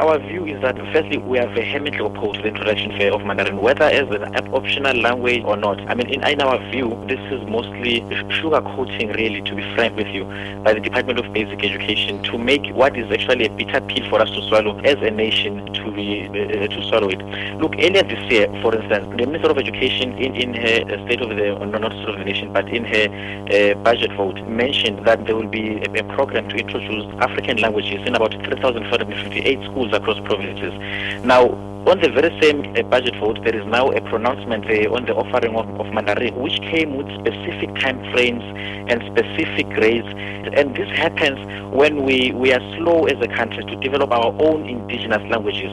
Our view is that firstly we are vehemently opposed to the introduction of Mandarin, whether as an optional language or not. I mean, in, in our view, this is mostly sugarcoating, really, to be frank with you, by the Department of Basic Education to make what is actually a bitter pill for us to swallow as a nation to be uh, to swallow it. Look, earlier this year, for instance, the Minister of Education, in, in her State of the not State of the Nation, but in her uh, budget vote, mentioned that there will be a, a program to introduce African languages in about 3,458 schools across provinces. Now, on the very same uh, budget vote, there is now a pronouncement uh, on the offering of, of Mandarin, which came with specific time frames and specific grades. And this happens when we, we are slow as a country to develop our own indigenous languages.